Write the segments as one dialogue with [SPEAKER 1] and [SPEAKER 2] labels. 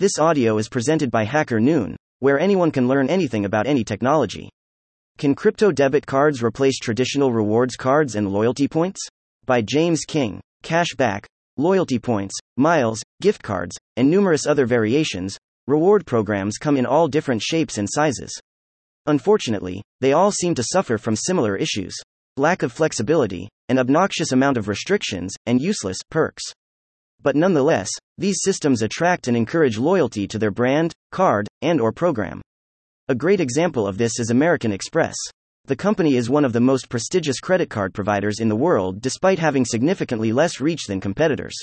[SPEAKER 1] This audio is presented by Hacker Noon, where anyone can learn anything about any technology. Can crypto debit cards replace traditional rewards cards and loyalty points? By James King. Cashback, loyalty points, miles, gift cards, and numerous other variations, reward programs come in all different shapes and sizes. Unfortunately, they all seem to suffer from similar issues lack of flexibility, an obnoxious amount of restrictions, and useless perks. But nonetheless, these systems attract and encourage loyalty to their brand, card, and or program. A great example of this is American Express. The company is one of the most prestigious credit card providers in the world despite having significantly less reach than competitors.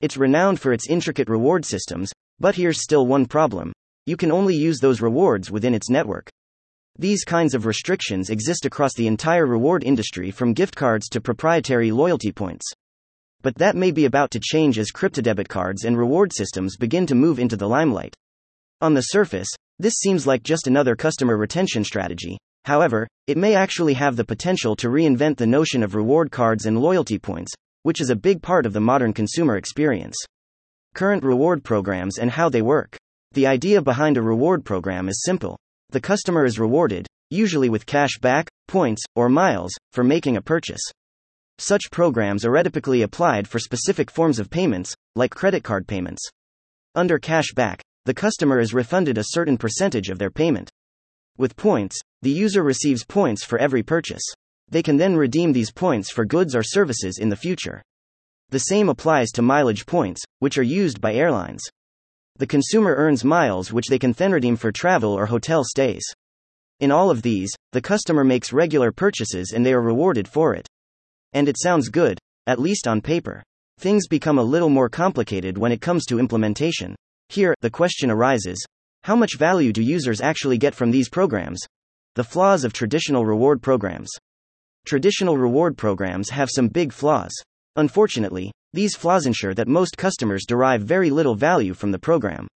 [SPEAKER 1] It's renowned for its intricate reward systems, but here's still one problem. You can only use those rewards within its network. These kinds of restrictions exist across the entire reward industry from gift cards to proprietary loyalty points. But that may be about to change as cryptodebit cards and reward systems begin to move into the limelight. On the surface, this seems like just another customer retention strategy. However, it may actually have the potential to reinvent the notion of reward cards and loyalty points, which is a big part of the modern consumer experience. Current reward programs and how they work. The idea behind a reward program is simple. The customer is rewarded, usually with cash back, points, or miles, for making a purchase. Such programs are typically applied for specific forms of payments, like credit card payments. Under cash back, the customer is refunded a certain percentage of their payment. With points, the user receives points for every purchase. They can then redeem these points for goods or services in the future. The same applies to mileage points, which are used by airlines. The consumer earns miles which they can then redeem for travel or hotel stays. In all of these, the customer makes regular purchases and they are rewarded for it. And it sounds good, at least on paper. Things become a little more complicated when it comes to implementation. Here, the question arises how much value do users actually get from these programs? The flaws of traditional reward programs. Traditional reward programs have some big flaws. Unfortunately, these flaws ensure that most customers derive very little value from the program.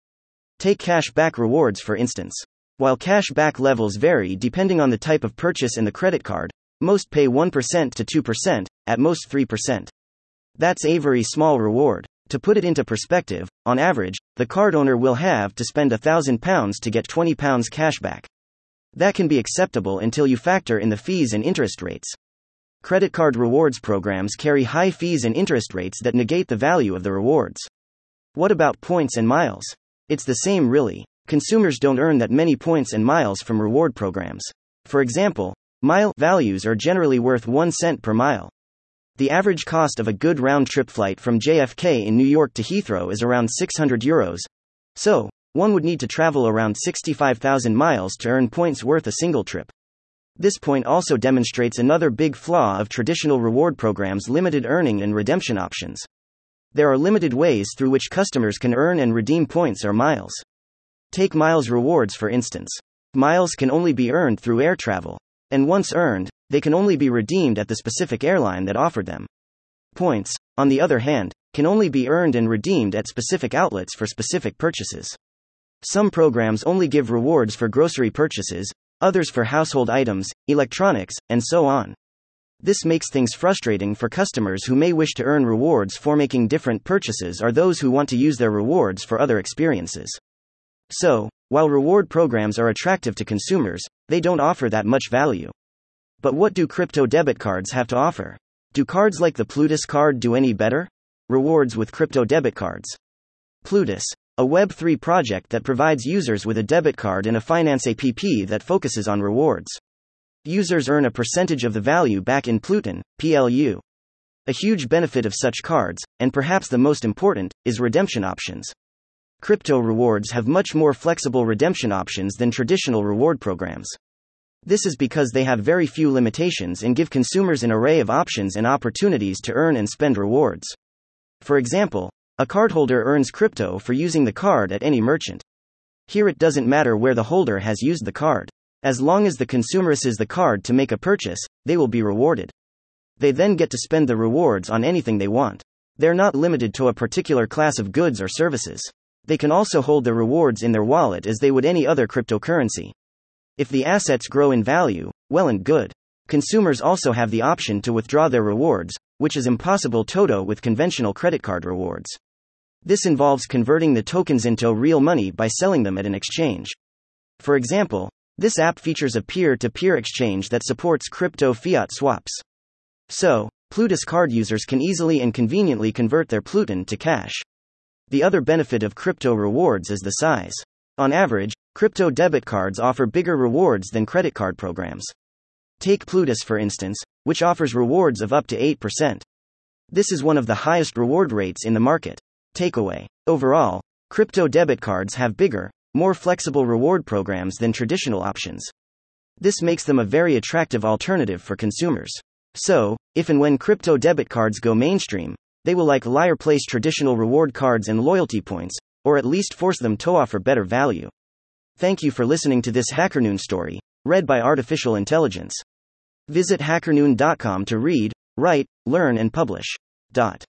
[SPEAKER 1] Take cash back rewards for instance. While cash back levels vary depending on the type of purchase and the credit card, most pay 1% to 2%, at most 3%. That's a very small reward. To put it into perspective, on average, the card owner will have to spend £1,000 to get £20 cash back. That can be acceptable until you factor in the fees and interest rates. Credit card rewards programs carry high fees and interest rates that negate the value of the rewards. What about points and miles? It's the same, really. Consumers don't earn that many points and miles from reward programs. For example, Mile values are generally worth 1 cent per mile. The average cost of a good round trip flight from JFK in New York to Heathrow is around 600 euros. So, one would need to travel around 65,000 miles to earn points worth a single trip. This point also demonstrates another big flaw of traditional reward programs' limited earning and redemption options. There are limited ways through which customers can earn and redeem points or miles. Take miles rewards for instance. Miles can only be earned through air travel and once earned, they can only be redeemed at the specific airline that offered them. Points, on the other hand, can only be earned and redeemed at specific outlets for specific purchases. Some programs only give rewards for grocery purchases, others for household items, electronics, and so on. This makes things frustrating for customers who may wish to earn rewards for making different purchases or those who want to use their rewards for other experiences. So, while reward programs are attractive to consumers, they don't offer that much value. But what do crypto debit cards have to offer? Do cards like the Plutus card do any better? Rewards with crypto debit cards. Plutus, a Web3 project that provides users with a debit card and a finance app that focuses on rewards. Users earn a percentage of the value back in Pluton, PLU. A huge benefit of such cards, and perhaps the most important, is redemption options. Crypto rewards have much more flexible redemption options than traditional reward programs. This is because they have very few limitations and give consumers an array of options and opportunities to earn and spend rewards. For example, a cardholder earns crypto for using the card at any merchant. Here it doesn't matter where the holder has used the card. As long as the consumer uses the card to make a purchase, they will be rewarded. They then get to spend the rewards on anything they want. They're not limited to a particular class of goods or services. They can also hold the rewards in their wallet as they would any other cryptocurrency. If the assets grow in value, well and good. Consumers also have the option to withdraw their rewards, which is impossible toto with conventional credit card rewards. This involves converting the tokens into real money by selling them at an exchange. For example, this app features a peer to peer exchange that supports crypto fiat swaps. So, Plutus card users can easily and conveniently convert their Pluton to cash. The other benefit of crypto rewards is the size. On average, crypto debit cards offer bigger rewards than credit card programs. Take Plutus for instance, which offers rewards of up to 8%. This is one of the highest reward rates in the market. Takeaway Overall, crypto debit cards have bigger, more flexible reward programs than traditional options. This makes them a very attractive alternative for consumers. So, if and when crypto debit cards go mainstream, they will like liar place traditional reward cards and loyalty points, or at least force them to offer better value. Thank you for listening to this HackerNoon story, read by Artificial Intelligence. Visit hackerNoon.com to read, write, learn, and publish. Dot.